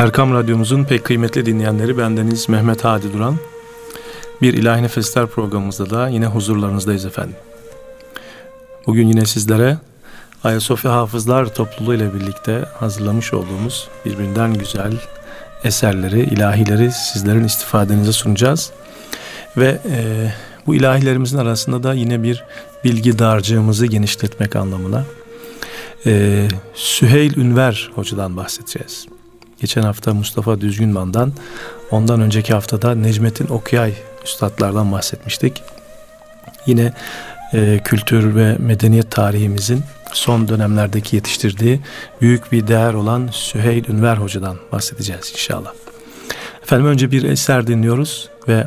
Erkam Radyomuzun pek kıymetli dinleyenleri bendeniz Mehmet Hadi Duran. Bir İlahi Nefesler programımızda da yine huzurlarınızdayız efendim. Bugün yine sizlere Ayasofya Hafızlar Topluluğu ile birlikte hazırlamış olduğumuz birbirinden güzel eserleri, ilahileri sizlerin istifadenize sunacağız. Ve e, bu ilahilerimizin arasında da yine bir bilgi dağarcığımızı genişletmek anlamına e, Süheyl Ünver hocadan bahsedeceğiz. Geçen hafta Mustafa Düzgünman'dan, ondan önceki haftada Necmettin Okyay üstadlardan bahsetmiştik. Yine e, kültür ve medeniyet tarihimizin son dönemlerdeki yetiştirdiği büyük bir değer olan Süheyl Ünver Hoca'dan bahsedeceğiz inşallah. Efendim önce bir eser dinliyoruz ve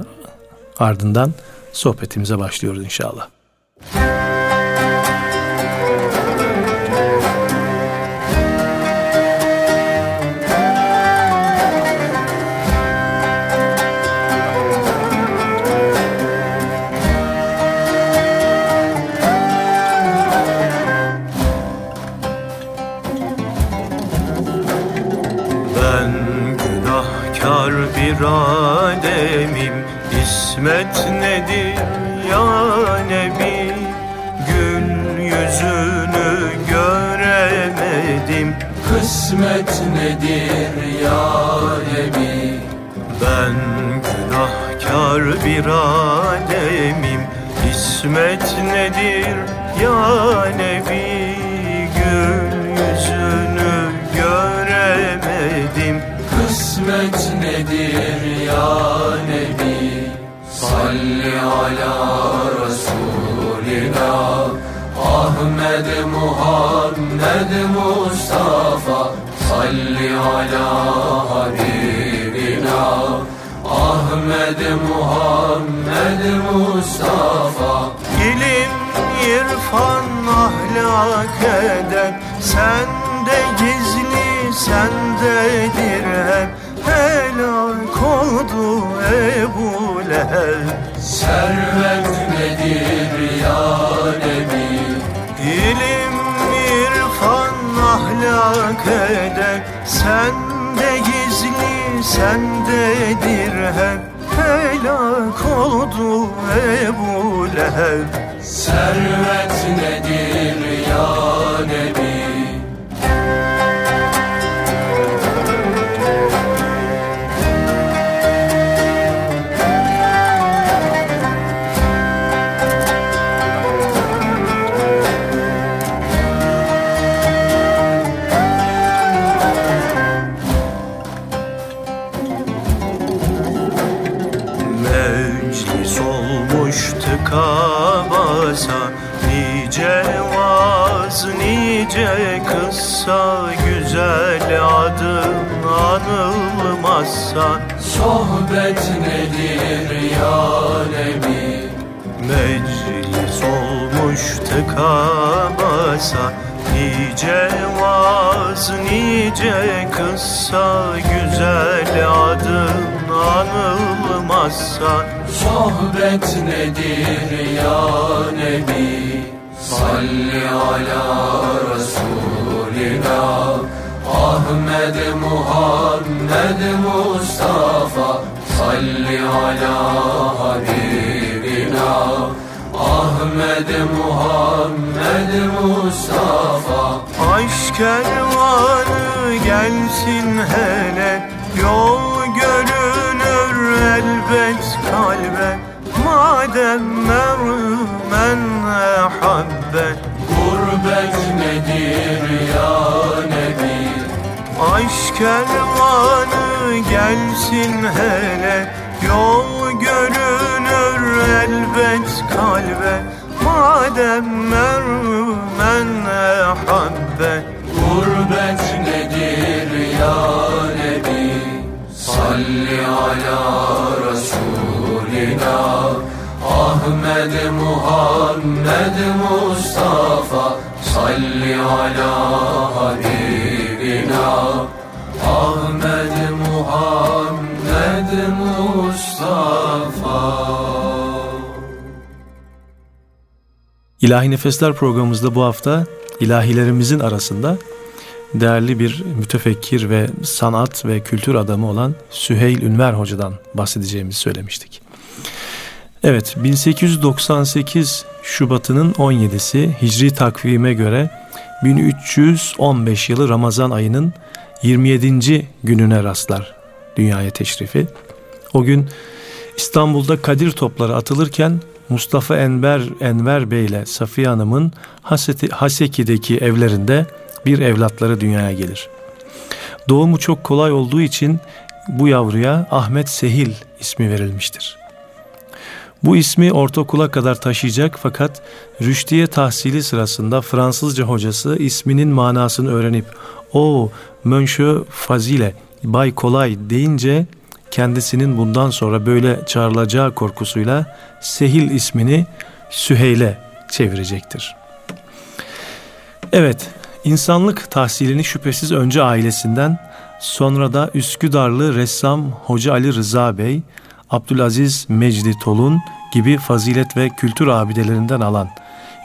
ardından sohbetimize başlıyoruz inşallah. alemim nedir ya Nebi Ben günahkar bir alemim. İsmet nedir ya Nebi Gül yüzünü göremedim. Kısmet nedir Ahmed Muhammed Mustafa. İlim, irfan, ahlak eder. Sende gizli, sendedir hep helak oldu Ebu Leheb. Servet nedir ya Nebi? İlim, irfan, ahlak eder. Sende gizli, sendedir hep Helak oldu Ebu Leheb. Servet nedir ya Nebi anılmazsa Sohbet nedir ya Nebi? Meclis olmuş tıka basa Nice vaz, nice kıssa Güzel adın anılmazsa. Sohbet nedir ya Nebi? Salli ala Resulina Ahmed Muhammed Mustafa Salli ala Habibina. Ahmed Muhammed Mustafa. Aşk kervanı gelsin hele Yol görünür elbet kalbe. Madem mermen ehabbe Gurbet nedir ya Nebi Aşk kervanı gelsin hele Yol görünür elbet kalbe. Madem mermen ehabbe Gurbet nedir ya Nebi? Salli ala Resulina Ahmed Muhammed Mustafa Salli ala Habibina Ahmed Muhammed Mustafa İlahi Nefesler programımızda bu hafta ilahilerimizin arasında değerli bir mütefekkir ve sanat ve kültür adamı olan Süheyl Ünver Hoca'dan bahsedeceğimizi söylemiştik. Evet 1898 Şubat'ının 17'si Hicri takvime göre 1315 yılı Ramazan ayının 27. gününe rastlar dünyaya teşrifi. O gün İstanbul'da Kadir topları atılırken Mustafa Enver Enver Bey ile Safiye Hanım'ın Haseti, Haseki'deki evlerinde bir evlatları dünyaya gelir. Doğumu çok kolay olduğu için bu yavruya Ahmet Sehil ismi verilmiştir. Bu ismi ortaokula kadar taşıyacak fakat rüştiye tahsili sırasında Fransızca hocası isminin manasını öğrenip o Monsieur Fazile Bay Kolay deyince kendisinin bundan sonra böyle çağrılacağı korkusuyla Sehil ismini Süheyl'e çevirecektir. Evet, insanlık tahsilini şüphesiz önce ailesinden, sonra da Üsküdarlı ressam Hoca Ali Rıza Bey, Abdülaziz Mecdi Tolun gibi fazilet ve kültür abidelerinden alan,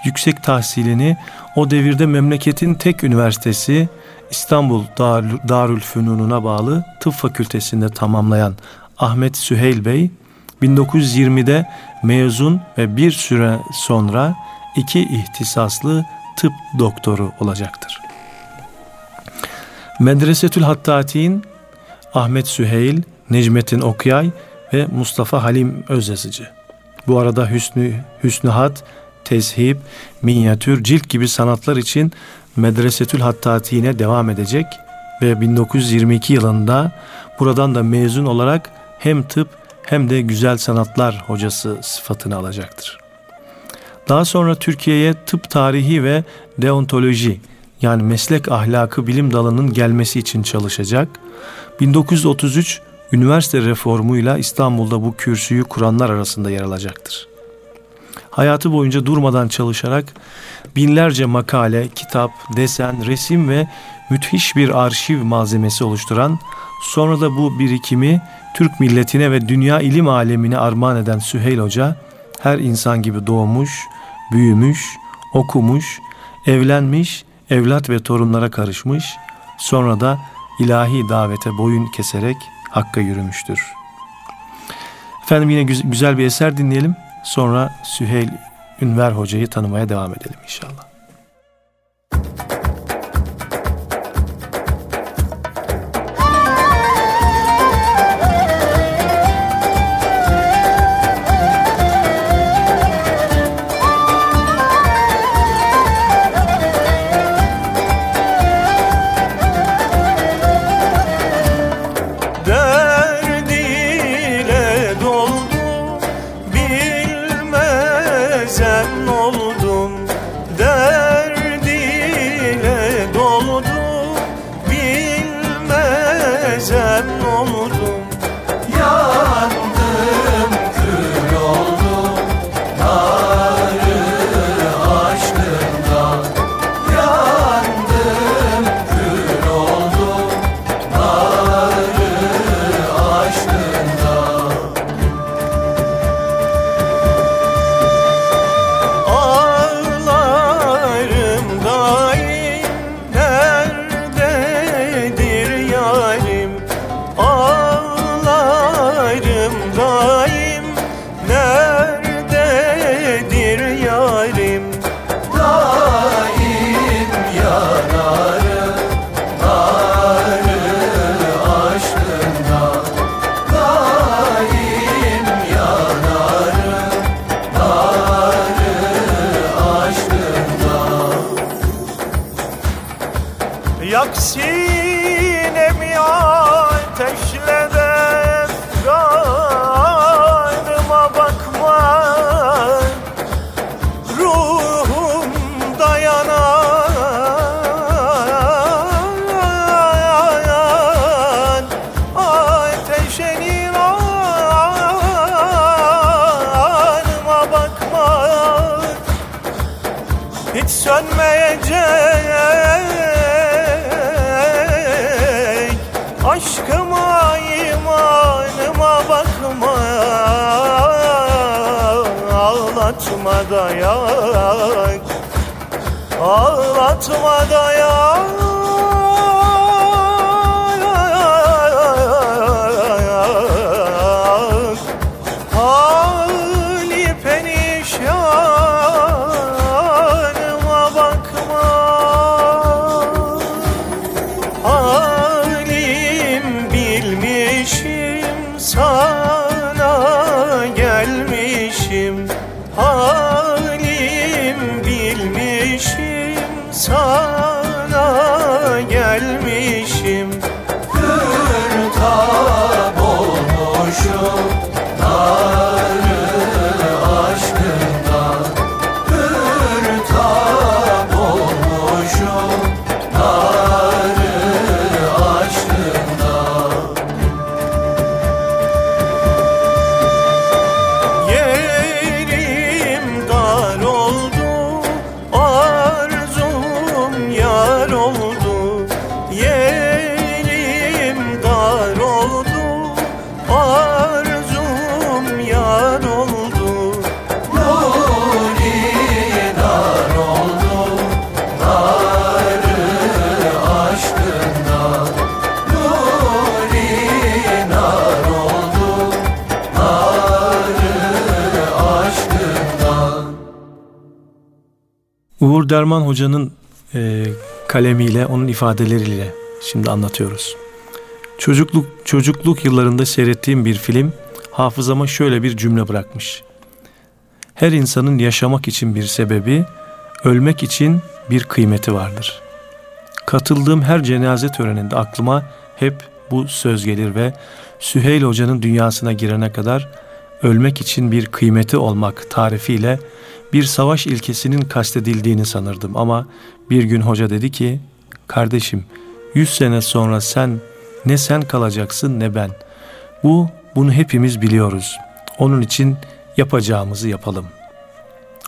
yüksek tahsilini o devirde memleketin tek üniversitesi İstanbul Dar Darülfünun'una bağlı tıp fakültesinde tamamlayan Ahmet Süheyl Bey 1920'de mezun ve bir süre sonra iki ihtisaslı tıp doktoru olacaktır. Medresetül Hattati'nin Ahmet Süheyl, Necmettin Okyay ve Mustafa Halim Özyazıcı. Bu arada Hüsnü, Hüsnü Hat, tezhip, minyatür, cilt gibi sanatlar için Medresetül Hattati'ne devam edecek ve 1922 yılında buradan da mezun olarak hem tıp hem de güzel sanatlar hocası sıfatını alacaktır. Daha sonra Türkiye'ye tıp tarihi ve deontoloji yani meslek ahlakı bilim dalının gelmesi için çalışacak. 1933 üniversite reformuyla İstanbul'da bu kürsüyü kuranlar arasında yer alacaktır. Hayatı boyunca durmadan çalışarak binlerce makale, kitap, desen, resim ve müthiş bir arşiv malzemesi oluşturan, sonra da bu birikimi Türk milletine ve dünya ilim alemine armağan eden Süheyl Hoca, her insan gibi doğmuş, büyümüş, okumuş, evlenmiş, evlat ve torunlara karışmış, sonra da ilahi davete boyun keserek Hakk'a yürümüştür. Efendim yine güzel bir eser dinleyelim. Sonra Süheyl Ünver Hoca'yı tanımaya devam edelim inşallah. Gülderman Hoca'nın e, kalemiyle, onun ifadeleriyle şimdi anlatıyoruz. Çocukluk çocukluk yıllarında seyrettiğim bir film hafızama şöyle bir cümle bırakmış. Her insanın yaşamak için bir sebebi, ölmek için bir kıymeti vardır. Katıldığım her cenaze töreninde aklıma hep bu söz gelir ve Süheyl Hoca'nın dünyasına girene kadar ölmek için bir kıymeti olmak tarifiyle bir savaş ilkesinin kastedildiğini sanırdım ama bir gün hoca dedi ki kardeşim yüz sene sonra sen ne sen kalacaksın ne ben. Bu bunu hepimiz biliyoruz. Onun için yapacağımızı yapalım.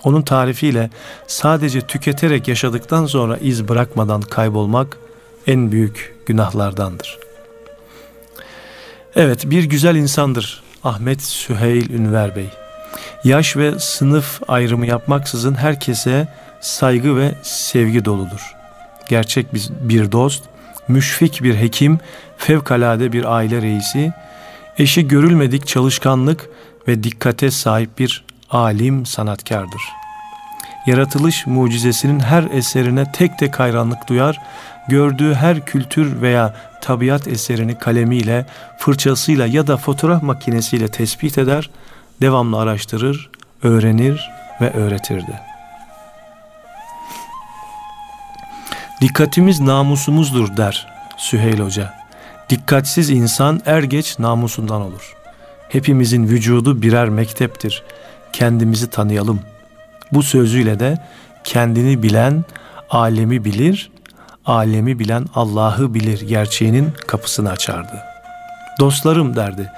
Onun tarifiyle sadece tüketerek yaşadıktan sonra iz bırakmadan kaybolmak en büyük günahlardandır. Evet bir güzel insandır Ahmet Süheyl Ünver Bey. Yaş ve sınıf ayrımı yapmaksızın herkese saygı ve sevgi doludur. Gerçek bir dost, müşfik bir hekim, fevkalade bir aile reisi, eşi görülmedik çalışkanlık ve dikkate sahip bir alim sanatkardır. Yaratılış mucizesinin her eserine tek tek hayranlık duyar, gördüğü her kültür veya tabiat eserini kalemiyle, fırçasıyla ya da fotoğraf makinesiyle tespit eder, devamlı araştırır, öğrenir ve öğretirdi. Dikkatimiz namusumuzdur der Süheyl Hoca. Dikkatsiz insan er geç namusundan olur. Hepimizin vücudu birer mekteptir. Kendimizi tanıyalım. Bu sözüyle de kendini bilen alemi bilir, alemi bilen Allah'ı bilir gerçeğinin kapısını açardı. Dostlarım derdi,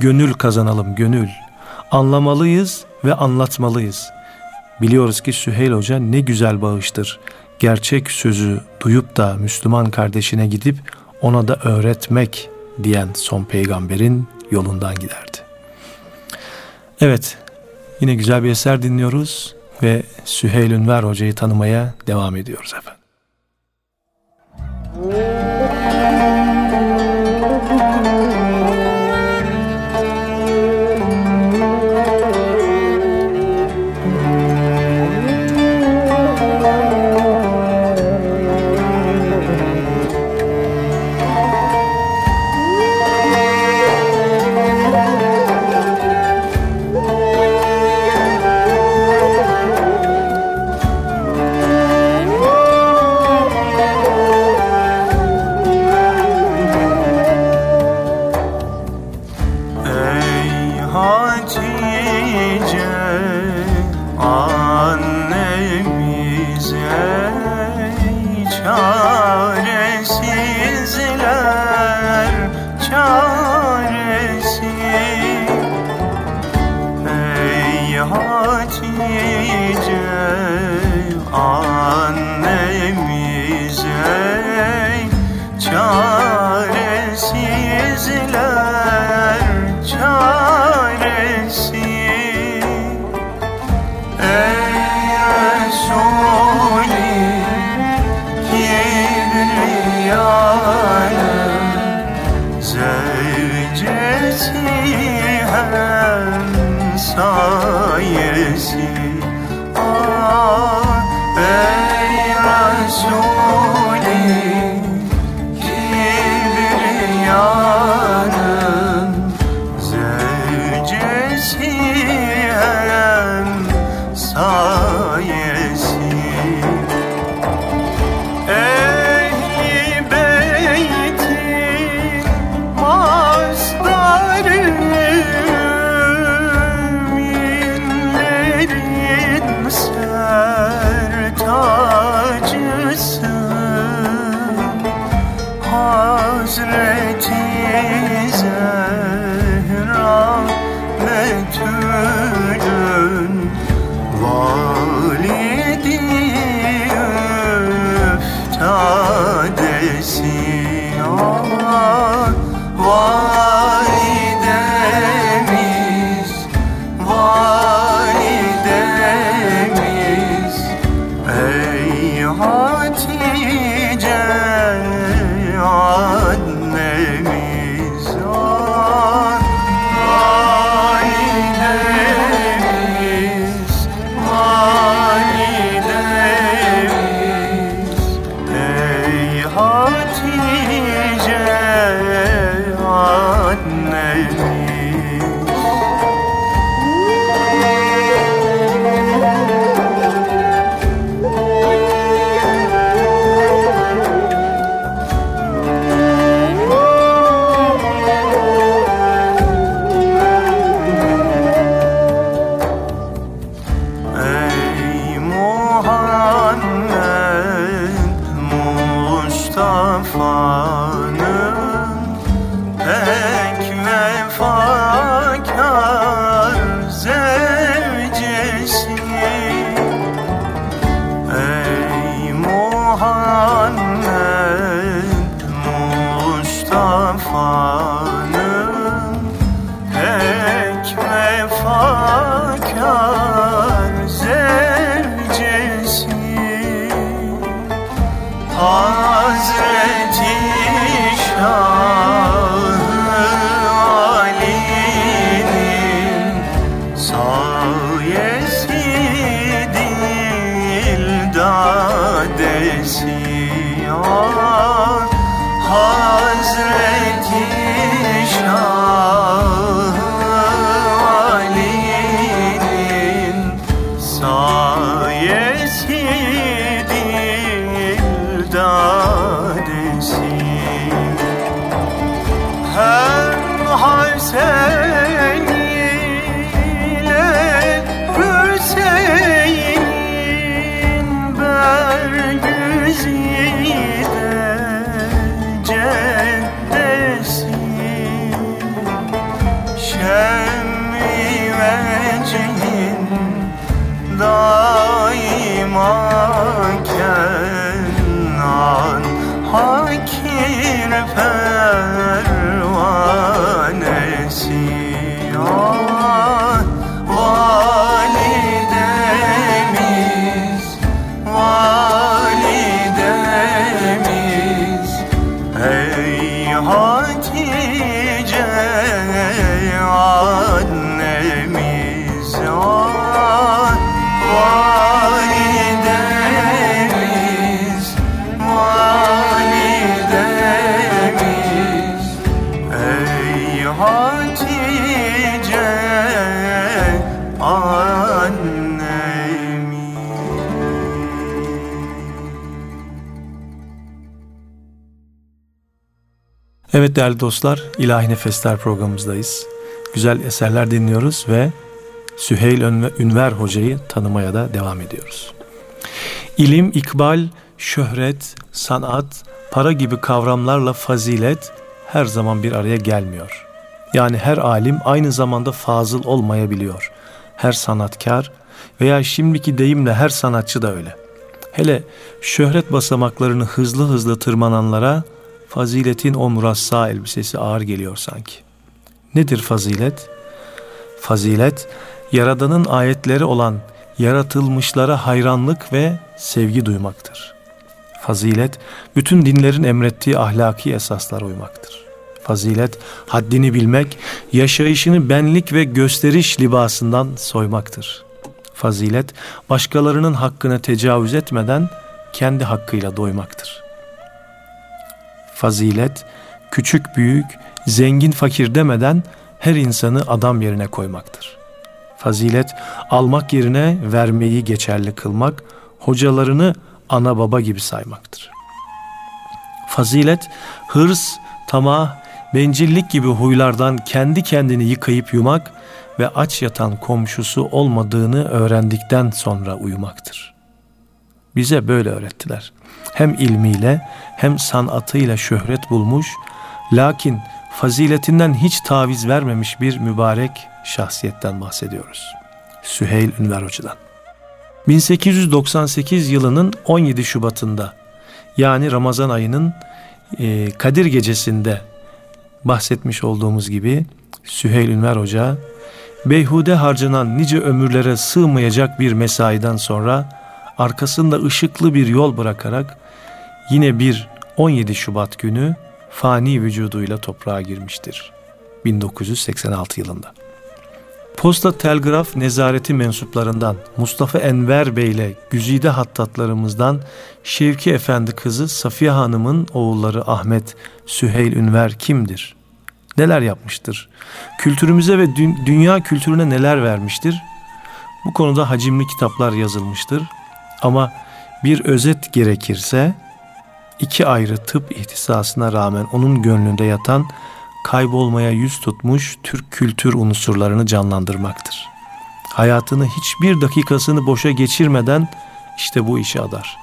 gönül kazanalım gönül. Anlamalıyız ve anlatmalıyız. Biliyoruz ki Süheyl Hoca ne güzel bağıştır. Gerçek sözü duyup da Müslüman kardeşine gidip ona da öğretmek diyen son peygamberin yolundan giderdi. Evet, yine güzel bir eser dinliyoruz ve Süheyl Ünver Hoca'yı tanımaya devam ediyoruz efendim. Evet değerli dostlar, İlahi Nefesler programımızdayız. Güzel eserler dinliyoruz ve Süheyl Ünver Hoca'yı tanımaya da devam ediyoruz. İlim, ikbal, şöhret, sanat, para gibi kavramlarla fazilet her zaman bir araya gelmiyor. Yani her alim aynı zamanda fazıl olmayabiliyor. Her sanatkar veya şimdiki deyimle her sanatçı da öyle. Hele şöhret basamaklarını hızlı hızlı tırmananlara faziletin o murassa elbisesi ağır geliyor sanki. Nedir fazilet? Fazilet, Yaradan'ın ayetleri olan yaratılmışlara hayranlık ve sevgi duymaktır. Fazilet, bütün dinlerin emrettiği ahlaki esaslara uymaktır. Fazilet, haddini bilmek, yaşayışını benlik ve gösteriş libasından soymaktır. Fazilet, başkalarının hakkına tecavüz etmeden kendi hakkıyla doymaktır fazilet, küçük büyük, zengin fakir demeden her insanı adam yerine koymaktır. Fazilet, almak yerine vermeyi geçerli kılmak, hocalarını ana baba gibi saymaktır. Fazilet, hırs, tamah, bencillik gibi huylardan kendi kendini yıkayıp yumak ve aç yatan komşusu olmadığını öğrendikten sonra uyumaktır. Bize böyle öğrettiler hem ilmiyle hem sanatıyla şöhret bulmuş, lakin faziletinden hiç taviz vermemiş bir mübarek şahsiyetten bahsediyoruz. Süheyl Ünver Hoca'dan. 1898 yılının 17 Şubat'ında yani Ramazan ayının e, Kadir gecesinde bahsetmiş olduğumuz gibi Süheyl Ünver Hoca beyhude harcanan nice ömürlere sığmayacak bir mesaiden sonra arkasında ışıklı bir yol bırakarak yine bir 17 Şubat günü fani vücuduyla toprağa girmiştir. 1986 yılında. Posta Telgraf Nezareti mensuplarından Mustafa Enver Bey ile güzide hattatlarımızdan Şevki Efendi kızı Safiye Hanım'ın oğulları Ahmet Süheyl Ünver kimdir? Neler yapmıştır? Kültürümüze ve dü- dünya kültürüne neler vermiştir? Bu konuda hacimli kitaplar yazılmıştır. Ama bir özet gerekirse iki ayrı tıp ihtisasına rağmen onun gönlünde yatan kaybolmaya yüz tutmuş Türk kültür unsurlarını canlandırmaktır. Hayatını hiçbir dakikasını boşa geçirmeden işte bu işe adar.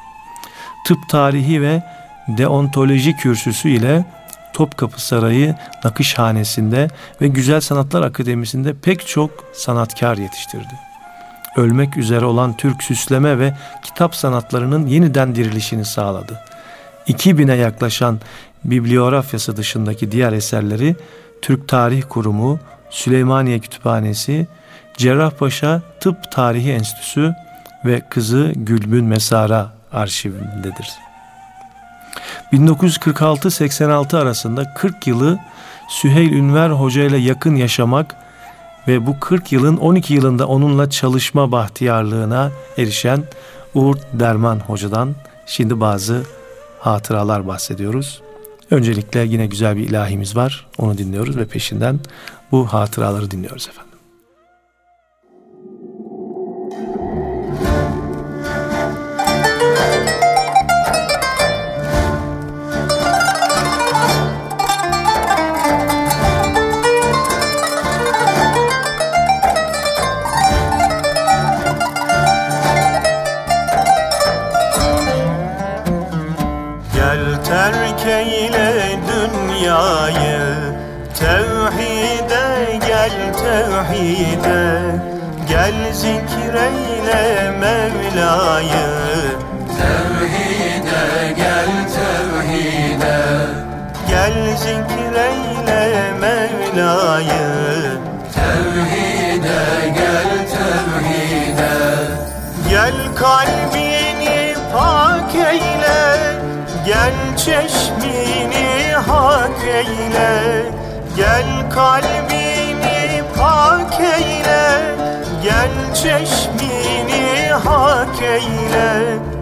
Tıp tarihi ve deontoloji kürsüsü ile Topkapı Sarayı Nakışhanesi'nde ve Güzel Sanatlar Akademisi'nde pek çok sanatkar yetiştirdi. Ölmek üzere olan Türk süsleme ve kitap sanatlarının yeniden dirilişini sağladı. 2000'e yaklaşan bibliografyası dışındaki diğer eserleri Türk Tarih Kurumu, Süleymaniye Kütüphanesi, Cerrahpaşa Tıp Tarihi Enstitüsü ve kızı Gülbün Mesara arşivindedir. 1946-86 arasında 40 yılı Süheyl Ünver Hoca ile yakın yaşamak ve bu 40 yılın 12 yılında onunla çalışma bahtiyarlığına erişen Uğur Derman Hoca'dan şimdi bazı hatıralar bahsediyoruz. Öncelikle yine güzel bir ilahimiz var. Onu dinliyoruz ve peşinden bu hatıraları dinliyoruz efendim. Kalbini hak eyle Gel çeşmini hak eyle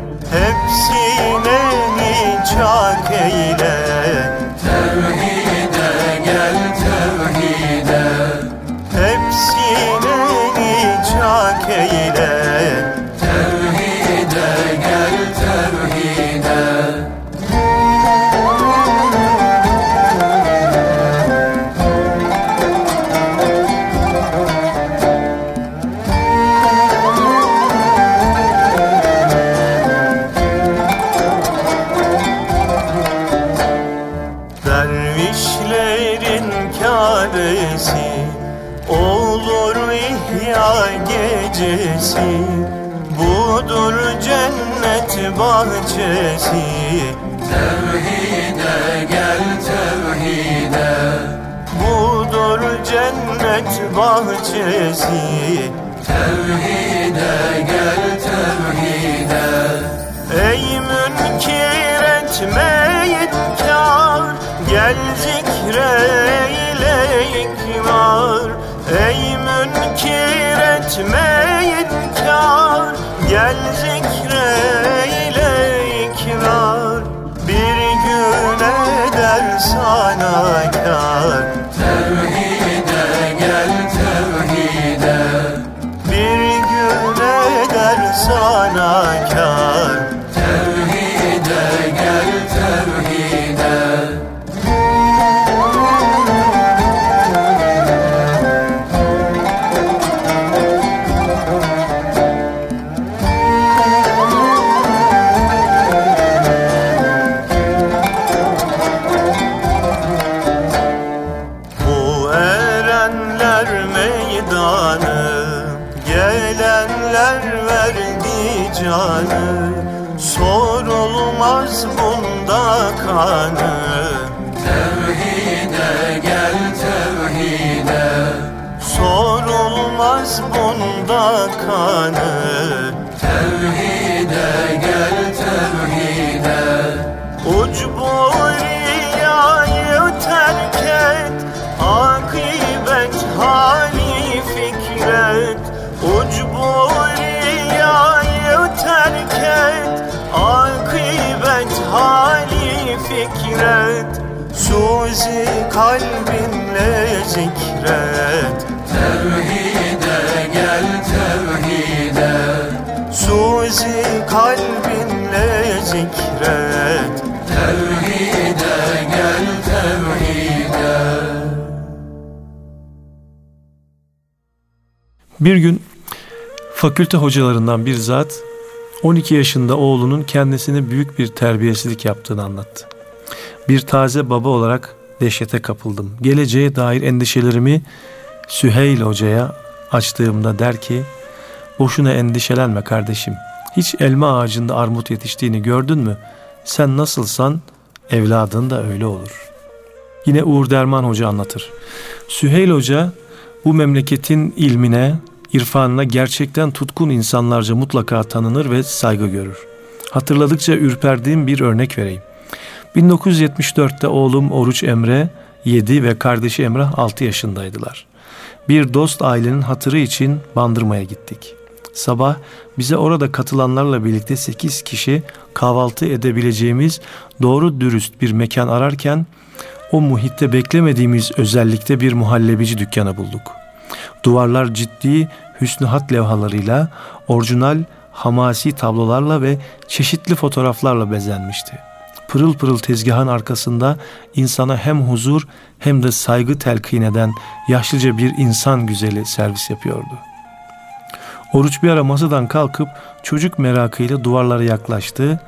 gecesi Budur cennet bahçesi. Tevhide gel tevhide. Budur cennet bahçesi. Tevhide gel tevhide. Ey münkir etme inkar Gel ikmar Ey münkir etme inkar Gel zikreyle ikrar. Bir gün eder sana kar bunda kanı Tevhide gel tevhide. Ucbu riyayı terk et. Akibet hali fikret. Ucbu terk et. Akıbet hali fikret. Suzi kalbinle zikret. Tevhide gel tevhide Suzi kalbinle zikret Tevhide gel tevhide Bir gün fakülte hocalarından bir zat 12 yaşında oğlunun kendisine büyük bir terbiyesizlik yaptığını anlattı. Bir taze baba olarak dehşete kapıldım. Geleceğe dair endişelerimi Süheyl Hoca'ya açtığımda der ki, boşuna endişelenme kardeşim. Hiç elma ağacında armut yetiştiğini gördün mü? Sen nasılsan evladın da öyle olur. Yine Uğur Derman Hoca anlatır. Süheyl Hoca bu memleketin ilmine, irfanına gerçekten tutkun insanlarca mutlaka tanınır ve saygı görür. Hatırladıkça ürperdiğim bir örnek vereyim. 1974'te oğlum Oruç Emre 7 ve kardeşi Emrah 6 yaşındaydılar. Bir dost ailenin hatırı için Bandırma'ya gittik. Sabah bize orada katılanlarla birlikte 8 kişi kahvaltı edebileceğimiz doğru dürüst bir mekan ararken o muhitte beklemediğimiz özellikle bir muhallebici dükkanı bulduk. Duvarlar ciddi hüsnü hat levhalarıyla, orijinal hamasi tablolarla ve çeşitli fotoğraflarla bezenmişti. Pırıl pırıl tezgahın arkasında insana hem huzur hem de saygı telkin eden yaşlıca bir insan güzeli servis yapıyordu. Oruç bir ara masadan kalkıp çocuk merakıyla duvarlara yaklaştı.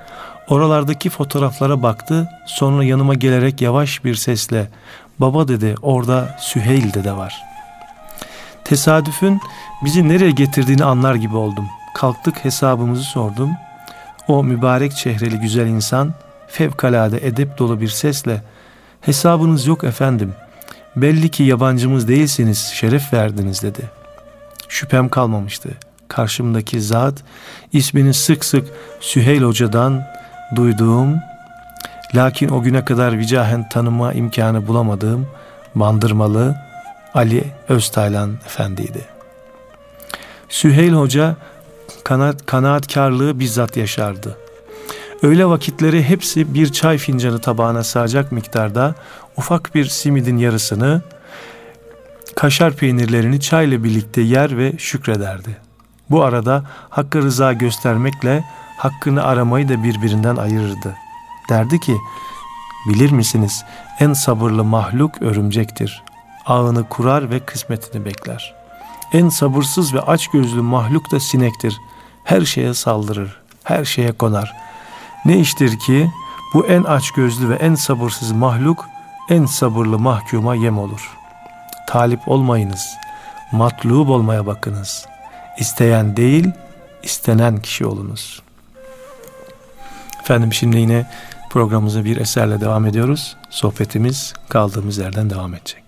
Oralardaki fotoğraflara baktı. Sonra yanıma gelerek yavaş bir sesle "Baba" dedi. "Orada Süheyl dede var." Tesadüfün bizi nereye getirdiğini anlar gibi oldum. Kalktık hesabımızı sordum. O mübarek çehreli güzel insan fevkalade edep dolu bir sesle hesabınız yok efendim. Belli ki yabancımız değilsiniz şeref verdiniz dedi. Şüphem kalmamıştı. Karşımdaki zat ismini sık sık Süheyl Hoca'dan duyduğum lakin o güne kadar vicahen tanıma imkanı bulamadığım Bandırmalı Ali Öztaylan Efendi'ydi. Süheyl Hoca kanaat, kanaatkarlığı bizzat yaşardı. Öyle vakitleri hepsi bir çay fincanı tabağına sığacak miktarda ufak bir simidin yarısını, kaşar peynirlerini çayla birlikte yer ve şükrederdi. Bu arada hakkı rıza göstermekle hakkını aramayı da birbirinden ayırırdı. Derdi ki, bilir misiniz en sabırlı mahluk örümcektir. Ağını kurar ve kısmetini bekler. En sabırsız ve açgözlü mahluk da sinektir. Her şeye saldırır, her şeye konar. Ne iştir ki bu en açgözlü ve en sabırsız mahluk en sabırlı mahkuma yem olur. Talip olmayınız, matlub olmaya bakınız. İsteyen değil, istenen kişi olunuz. Efendim şimdi yine programımıza bir eserle devam ediyoruz. Sohbetimiz kaldığımız yerden devam edecek.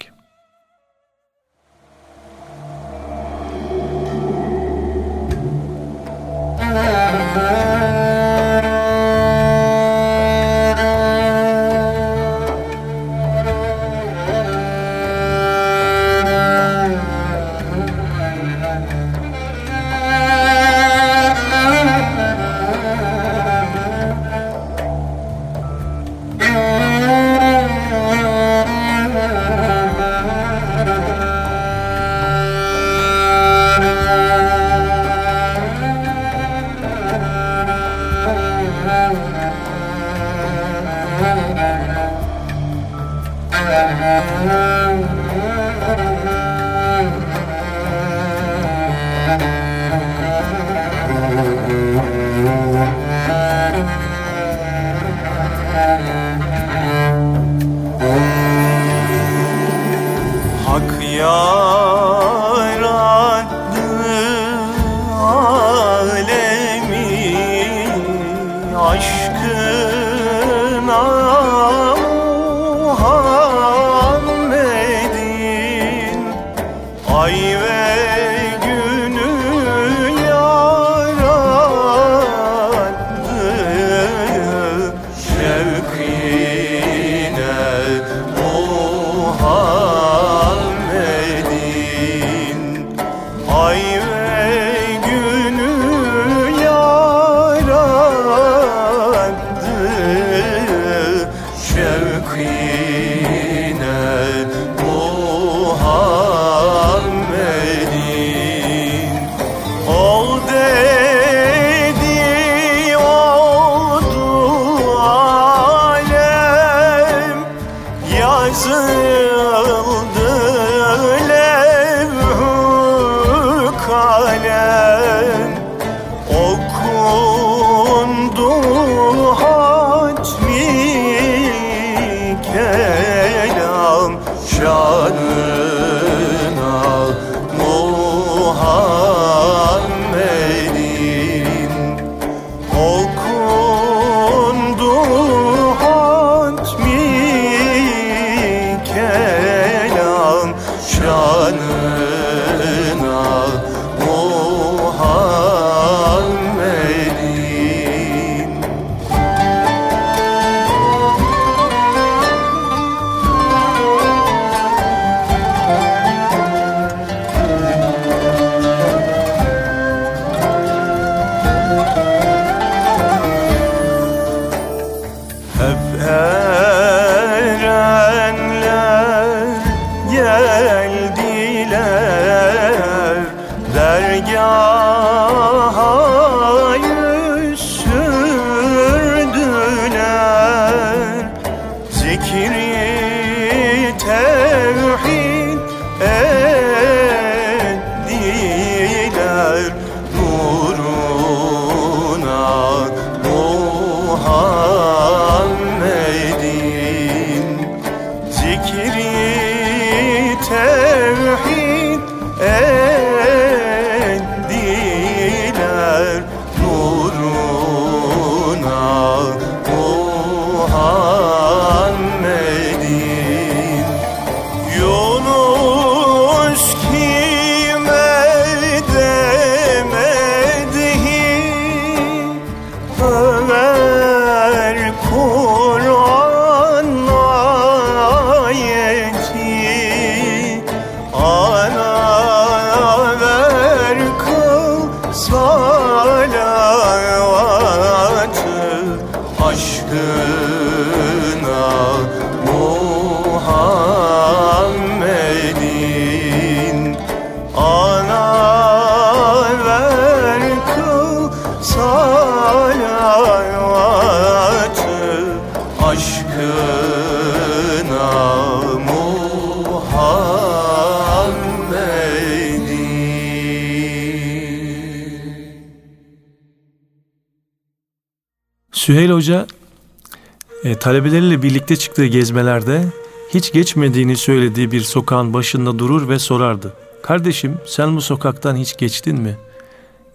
E, talebeleriyle birlikte çıktığı gezmelerde hiç geçmediğini söylediği bir sokağın başında durur ve sorardı. Kardeşim sen bu sokaktan hiç geçtin mi?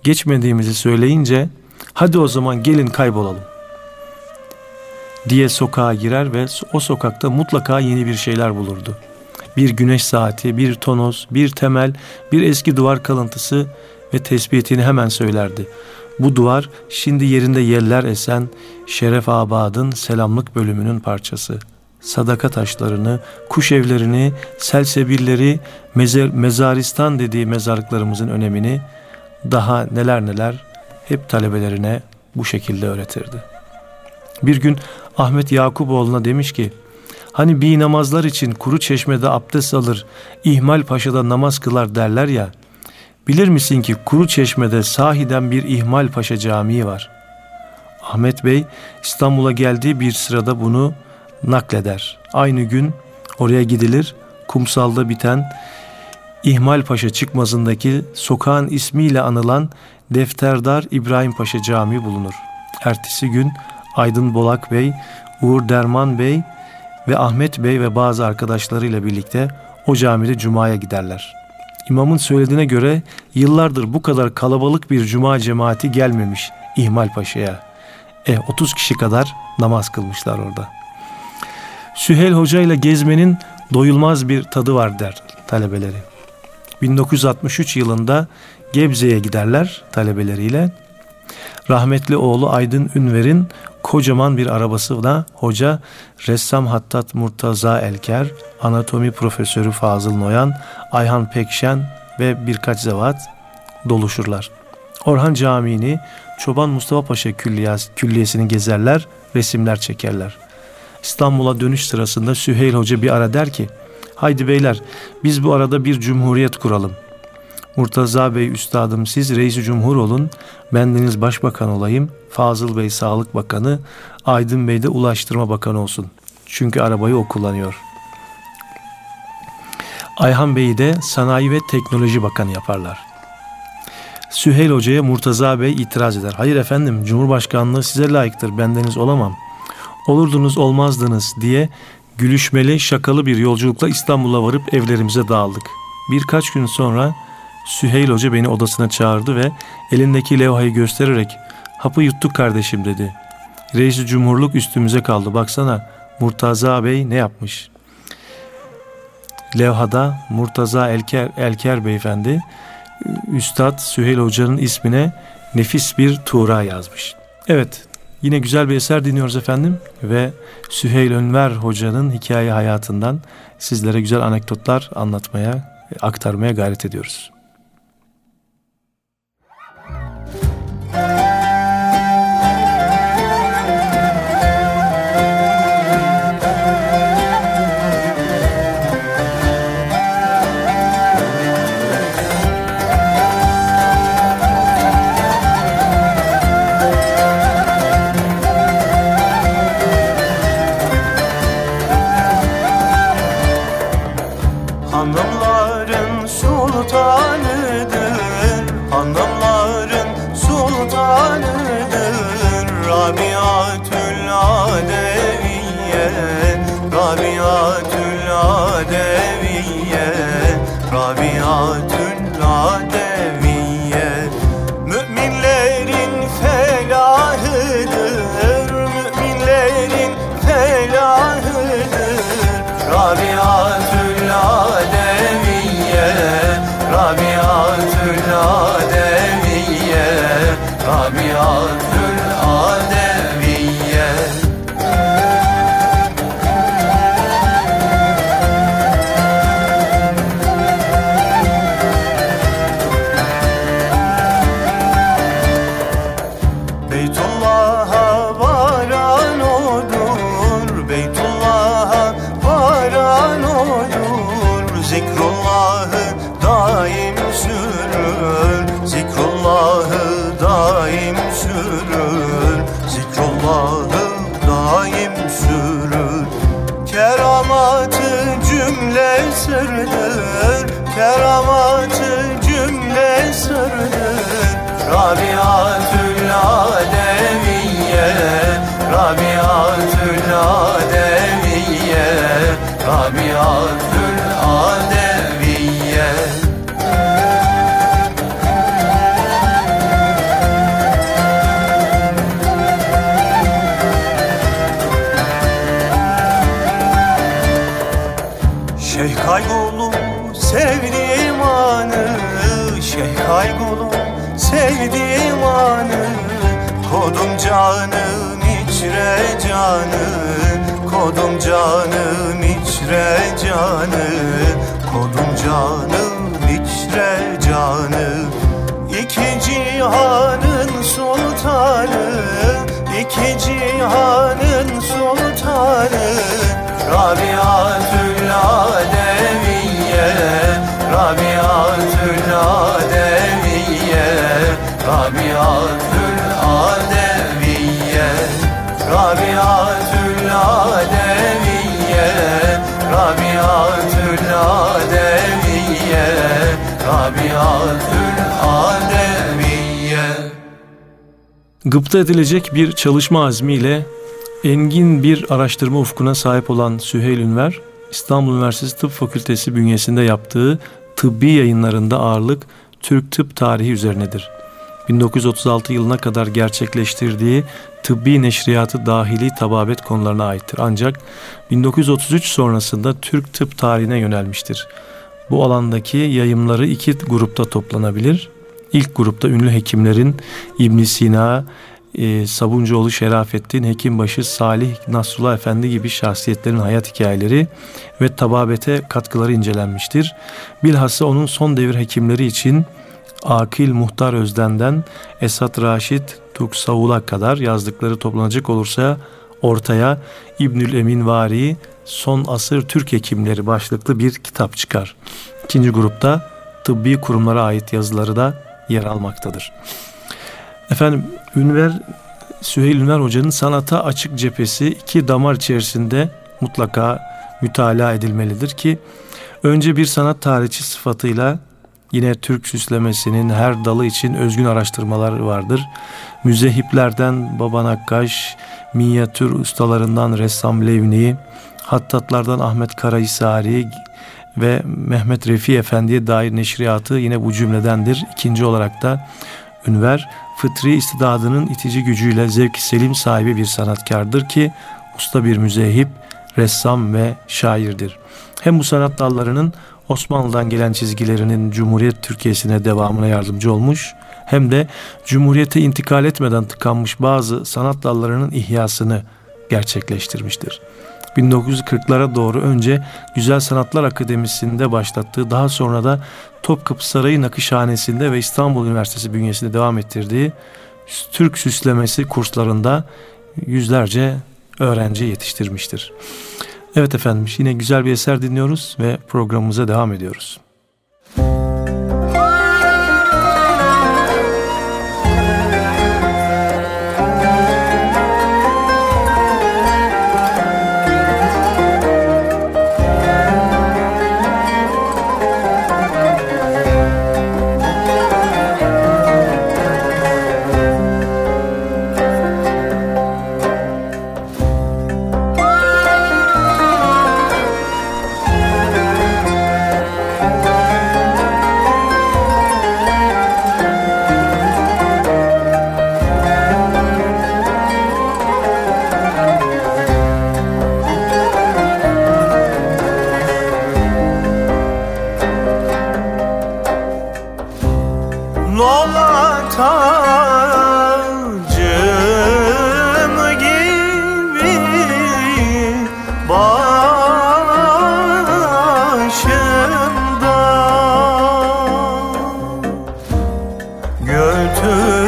Geçmediğimizi söyleyince hadi o zaman gelin kaybolalım diye sokağa girer ve o sokakta mutlaka yeni bir şeyler bulurdu. Bir güneş saati, bir tonoz, bir temel, bir eski duvar kalıntısı ve tespitini hemen söylerdi. Bu duvar şimdi yerinde yeller esen Şeref Abad'ın selamlık bölümünün parçası. Sadaka taşlarını, kuş evlerini, selsebilleri, mezer, mezaristan dediği mezarlıklarımızın önemini daha neler neler hep talebelerine bu şekilde öğretirdi. Bir gün Ahmet Yakuboğlu'na demiş ki, hani bir namazlar için kuru çeşmede abdest alır, İhmal Paşa'da namaz kılar derler ya, bilir misin ki kuru çeşmede sahiden bir İhmal Paşa camii var. Ahmet Bey İstanbul'a geldiği bir sırada bunu nakleder. Aynı gün oraya gidilir, kumsalda biten İhmal Paşa çıkmazındaki sokağın ismiyle anılan Defterdar İbrahim Paşa Camii bulunur. Ertesi gün Aydın Bolak Bey, Uğur Derman Bey ve Ahmet Bey ve bazı arkadaşlarıyla birlikte o camide cumaya giderler. İmamın söylediğine göre yıllardır bu kadar kalabalık bir cuma cemaati gelmemiş İhmal Paşa'ya. E 30 kişi kadar namaz kılmışlar orada. Süheyl Hoca ile gezmenin doyulmaz bir tadı var der talebeleri. 1963 yılında Gebze'ye giderler talebeleriyle. Rahmetli oğlu Aydın Ünver'in kocaman bir arabasıyla hoca ressam Hattat Murtaza Elker, anatomi profesörü Fazıl Noyan, Ayhan Pekşen ve birkaç zevat doluşurlar. Orhan Camii'ni Çoban Mustafa Paşa Külliyas, Külliyesi'ni gezerler, resimler çekerler. İstanbul'a dönüş sırasında Süheyl Hoca bir ara der ki, haydi beyler biz bu arada bir cumhuriyet kuralım. Murtaza Bey üstadım siz reisi cumhur olun, bendeniz başbakan olayım, Fazıl Bey sağlık bakanı, Aydın Bey de ulaştırma bakanı olsun. Çünkü arabayı o kullanıyor. Ayhan Bey'i de sanayi ve teknoloji bakanı yaparlar. Süheyl Hoca'ya Murtaza Bey itiraz eder. Hayır efendim Cumhurbaşkanlığı size layıktır bendeniz olamam. Olurdunuz olmazdınız diye gülüşmeli şakalı bir yolculukla İstanbul'a varıp evlerimize dağıldık. Birkaç gün sonra Süheyl Hoca beni odasına çağırdı ve elindeki levhayı göstererek hapı yuttuk kardeşim dedi. Reis-i Cumhurluk üstümüze kaldı baksana Murtaza Bey ne yapmış. Levhada Murtaza Elker, Elker Beyefendi Üstad Süheyl Hoca'nın ismine nefis bir tuğra yazmış. Evet yine güzel bir eser dinliyoruz efendim ve Süheyl Önver Hoca'nın hikaye hayatından sizlere güzel anekdotlar anlatmaya, aktarmaya gayret ediyoruz. Rabiatül canım içre canı Kodum canım içre canı Kodum canım içre canı İki cihanın sultanı iki cihanın sultanı. Rabiatül Adeviye Rabiatül Adeviye Rabiatül Gıpta edilecek bir çalışma azmiyle engin bir araştırma ufkuna sahip olan Süheyl Ünver, İstanbul Üniversitesi Tıp Fakültesi bünyesinde yaptığı tıbbi yayınlarında ağırlık Türk tıp tarihi üzerinedir. 1936 yılına kadar gerçekleştirdiği tıbbi neşriyatı dahili tababet konularına aittir. Ancak 1933 sonrasında Türk tıp tarihine yönelmiştir. Bu alandaki yayımları iki grupta toplanabilir. İlk grupta ünlü hekimlerin İbn Sina, e, Sabuncuoğlu Şerafettin, Hekimbaşı Salih Nasrullah Efendi gibi şahsiyetlerin hayat hikayeleri ve tababete katkıları incelenmiştir. Bilhassa onun son devir hekimleri için Akil Muhtar Özden'den Esat Raşit Tuksavul'a kadar yazdıkları toplanacak olursa ortaya İbnül Emin Vari Son Asır Türk Hekimleri başlıklı bir kitap çıkar. İkinci grupta tıbbi kurumlara ait yazıları da yer almaktadır. Efendim Ünver Süheyl Ünver Hoca'nın sanata açık cephesi iki damar içerisinde mutlaka mütalaa edilmelidir ki önce bir sanat tarihçi sıfatıyla yine Türk süslemesinin her dalı için özgün araştırmalar vardır. Müzehiplerden Baba Nakkaş, minyatür ustalarından Ressam Levni, hattatlardan Ahmet Karahisari ve Mehmet Refi Efendi'ye dair neşriyatı yine bu cümledendir. İkinci olarak da Ünver fıtri istidadının itici gücüyle zevki selim sahibi bir sanatkardır ki usta bir müzehip, ressam ve şairdir. Hem bu sanat dallarının Osmanlı'dan gelen çizgilerinin Cumhuriyet Türkiye'sine devamına yardımcı olmuş hem de Cumhuriyete intikal etmeden tıkanmış bazı sanat dallarının ihyasını gerçekleştirmiştir. 1940'lara doğru önce Güzel Sanatlar Akademisi'nde başlattığı daha sonra da Topkapı Sarayı Nakışhanesi'nde ve İstanbul Üniversitesi bünyesinde devam ettirdiği Türk süslemesi kurslarında yüzlerce öğrenci yetiştirmiştir. Evet efendim yine güzel bir eser dinliyoruz ve programımıza devam ediyoruz. to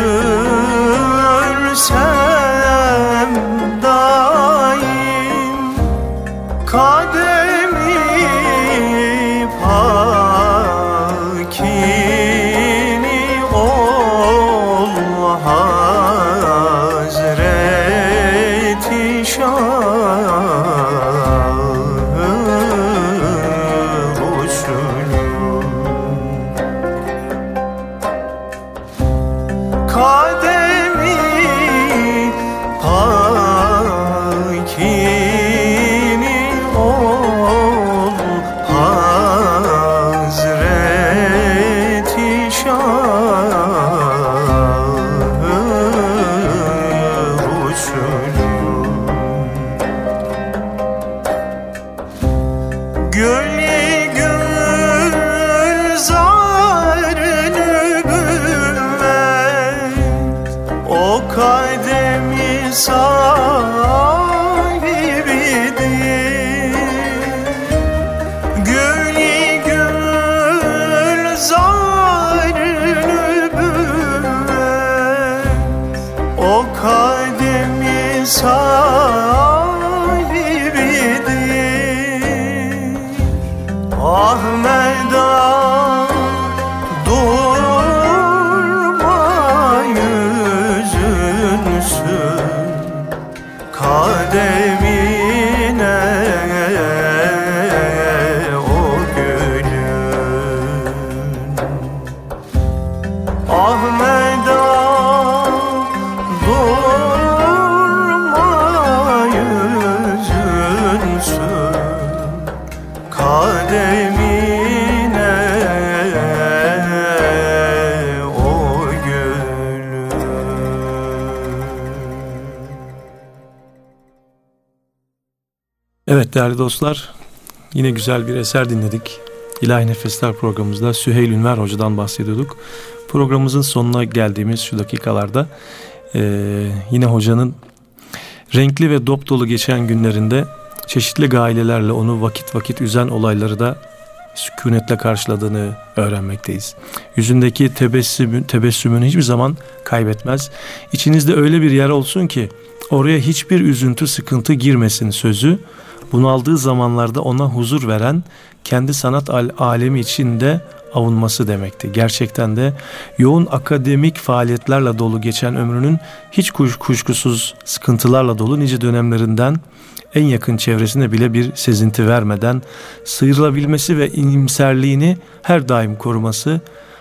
Değerli dostlar yine güzel bir eser dinledik. İlahi Nefesler programımızda Süheyl Ünver Hoca'dan bahsediyorduk. Programımızın sonuna geldiğimiz şu dakikalarda e, yine hocanın renkli ve dop dolu geçen günlerinde çeşitli gailelerle onu vakit vakit üzen olayları da sükunetle karşıladığını öğrenmekteyiz. Yüzündeki tebessümün, tebessümünü hiçbir zaman kaybetmez. İçinizde öyle bir yer olsun ki oraya hiçbir üzüntü, sıkıntı girmesin sözü bunaldığı zamanlarda ona huzur veren kendi sanat alemi içinde avunması demekti. Gerçekten de yoğun akademik faaliyetlerle dolu geçen ömrünün hiç kuş, kuşkusuz sıkıntılarla dolu nice dönemlerinden en yakın çevresine bile bir sezinti vermeden sıyrılabilmesi ve imserliğini her daim koruması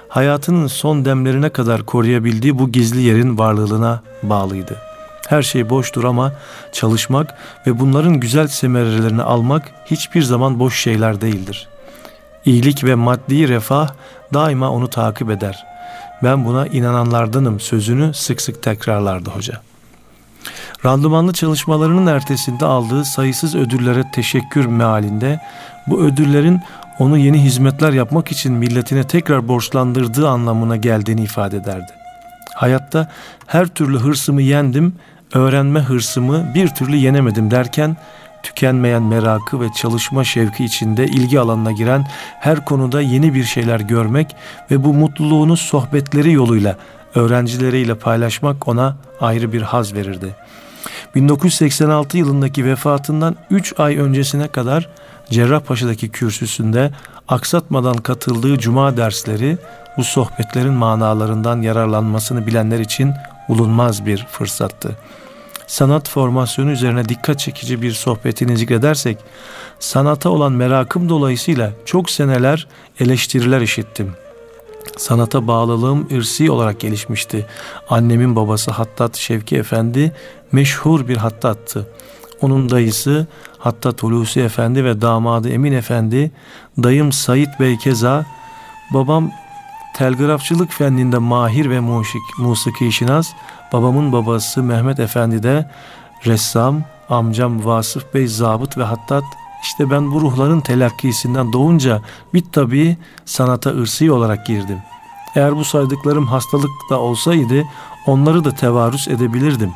hayatının son demlerine kadar koruyabildiği bu gizli yerin varlığına bağlıydı. Her şey boştur ama çalışmak ve bunların güzel semerelerini almak hiçbir zaman boş şeyler değildir. İyilik ve maddi refah daima onu takip eder. Ben buna inananlardanım sözünü sık sık tekrarlardı hoca. Randımanlı çalışmalarının ertesinde aldığı sayısız ödüllere teşekkür mealinde bu ödüllerin onu yeni hizmetler yapmak için milletine tekrar borçlandırdığı anlamına geldiğini ifade ederdi. Hayatta her türlü hırsımı yendim öğrenme hırsımı bir türlü yenemedim derken tükenmeyen merakı ve çalışma şevki içinde ilgi alanına giren her konuda yeni bir şeyler görmek ve bu mutluluğunu sohbetleri yoluyla öğrencileriyle paylaşmak ona ayrı bir haz verirdi. 1986 yılındaki vefatından 3 ay öncesine kadar Cerrahpaşa'daki kürsüsünde aksatmadan katıldığı cuma dersleri bu sohbetlerin manalarından yararlanmasını bilenler için bulunmaz bir fırsattı. Sanat formasyonu üzerine dikkat çekici bir sohbetini zikredersek, sanata olan merakım dolayısıyla çok seneler eleştiriler işittim. Sanata bağlılığım ırsi olarak gelişmişti. Annemin babası Hattat Şevki Efendi meşhur bir hattattı. Onun dayısı Hattat Hulusi Efendi ve damadı Emin Efendi, dayım Sayit Bey keza, babam telgrafçılık fenninde mahir ve musik, musiki şinas, babamın babası Mehmet Efendi de ressam, amcam Vasıf Bey zabıt ve hatta işte ben bu ruhların telakkisinden doğunca bit tabii sanata ırsi olarak girdim. Eğer bu saydıklarım hastalık da olsaydı onları da tevarüs edebilirdim.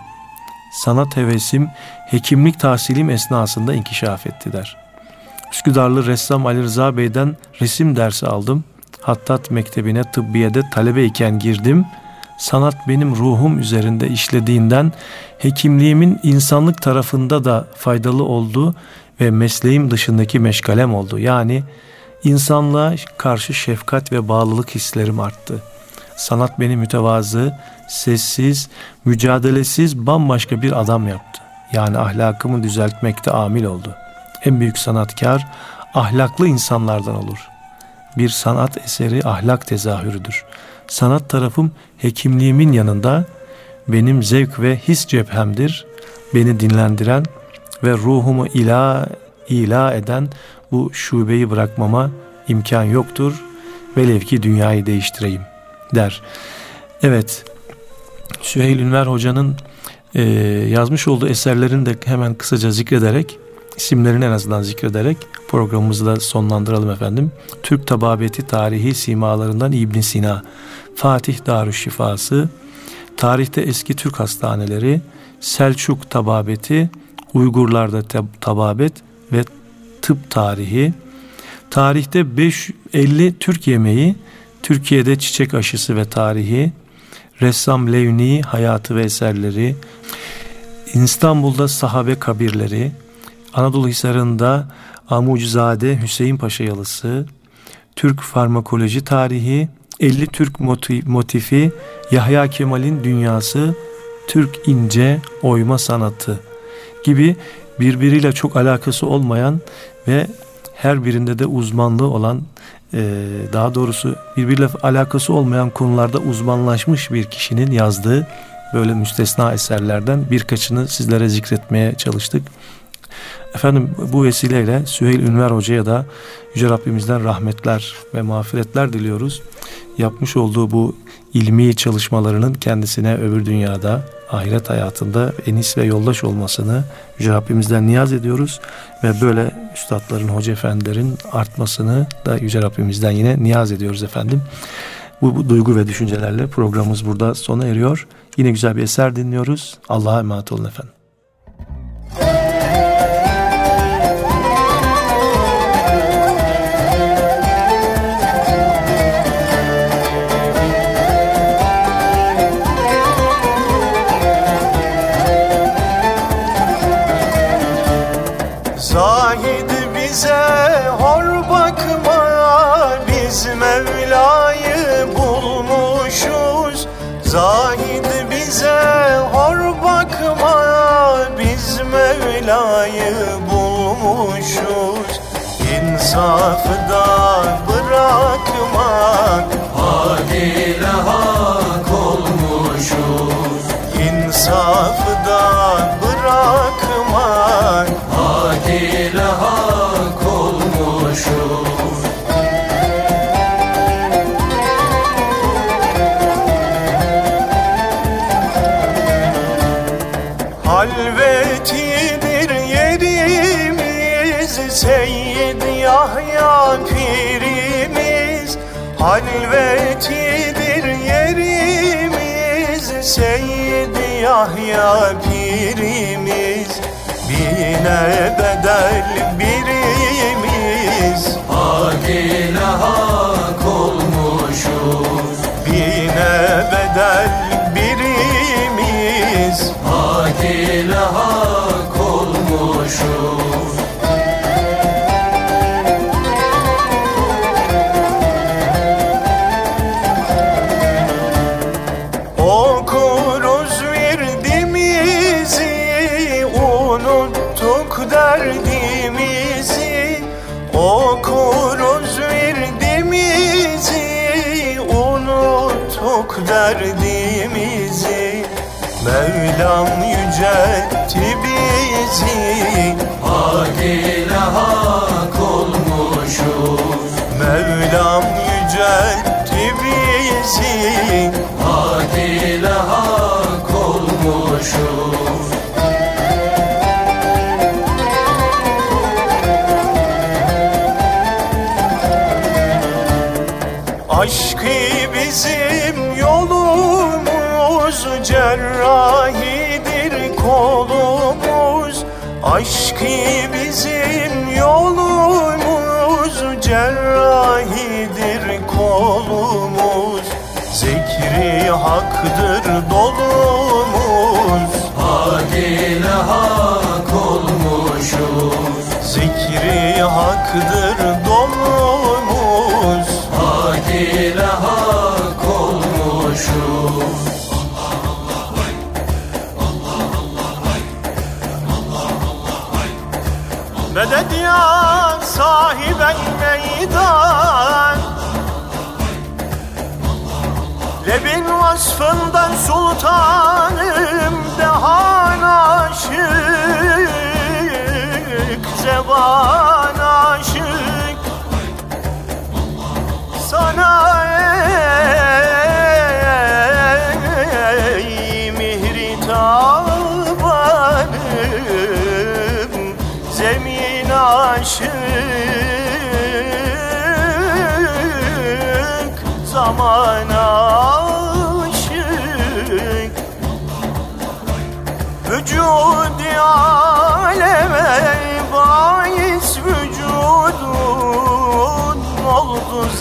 Sanat hevesim hekimlik tahsilim esnasında inkişaf etti der. Üsküdarlı ressam Ali Rıza Bey'den resim dersi aldım. Hattat Mektebi'ne tıbbiyede talebeyken girdim. Sanat benim ruhum üzerinde işlediğinden hekimliğimin insanlık tarafında da faydalı oldu ve mesleğim dışındaki meşgalem oldu. Yani insanlığa karşı şefkat ve bağlılık hislerim arttı. Sanat beni mütevazı, sessiz, mücadelesiz bambaşka bir adam yaptı. Yani ahlakımı düzeltmekte amil oldu. En büyük sanatkar ahlaklı insanlardan olur.'' bir sanat eseri ahlak tezahürüdür. Sanat tarafım hekimliğimin yanında benim zevk ve his cephemdir. Beni dinlendiren ve ruhumu ila ila eden bu şubeyi bırakmama imkan yoktur. Velev ki dünyayı değiştireyim der. Evet Süheyl Ünver Hoca'nın e, yazmış olduğu eserlerini de hemen kısaca zikrederek isimlerini en azından zikrederek programımızı da sonlandıralım efendim. Türk tababeti tarihi simalarından İbn Sina, Fatih Darüşşifası, tarihte eski Türk hastaneleri, Selçuk tababeti, Uygurlarda tababet ve tıp tarihi, tarihte 550 Türk yemeği, Türkiye'de çiçek aşısı ve tarihi, ressam Levni hayatı ve eserleri, İstanbul'da sahabe kabirleri, Anadolu Hisarı'nda Amucizade Hüseyin Paşa yalısı, Türk farmakoloji tarihi, 50 Türk motifi, Yahya Kemal'in dünyası, Türk ince oyma sanatı gibi birbiriyle çok alakası olmayan ve her birinde de uzmanlığı olan daha doğrusu birbiriyle alakası olmayan konularda uzmanlaşmış bir kişinin yazdığı böyle müstesna eserlerden birkaçını sizlere zikretmeye çalıştık. Efendim bu vesileyle Süheyl Ünver Hoca'ya da Yüce Rabbimizden rahmetler ve mağfiretler diliyoruz. Yapmış olduğu bu ilmi çalışmalarının kendisine öbür dünyada, ahiret hayatında enis ve yoldaş olmasını Yüce Rabbimizden niyaz ediyoruz. Ve böyle üstadların, hoca efendilerin artmasını da Yüce Rabbimizden yine niyaz ediyoruz efendim. Bu, bu duygu ve düşüncelerle programımız burada sona eriyor. Yine güzel bir eser dinliyoruz. Allah'a emanet olun efendim. İnsafda bırakmak. Hak ile hak Yahya pirimiz Bine bedel birimiz. Hak ile hak olmuşuz? Bine bedel birimiz. Hak ile yeah. Ya sahiben meydan. Lebin vasfından sultanım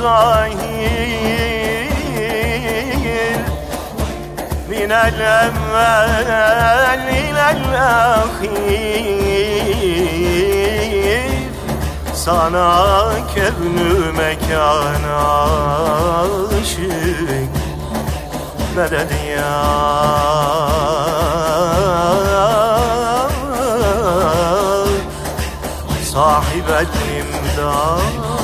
zahir Minel evvel ilel ahir. Sana kevnü mekan aşık. Medet ya? Sahibet imdad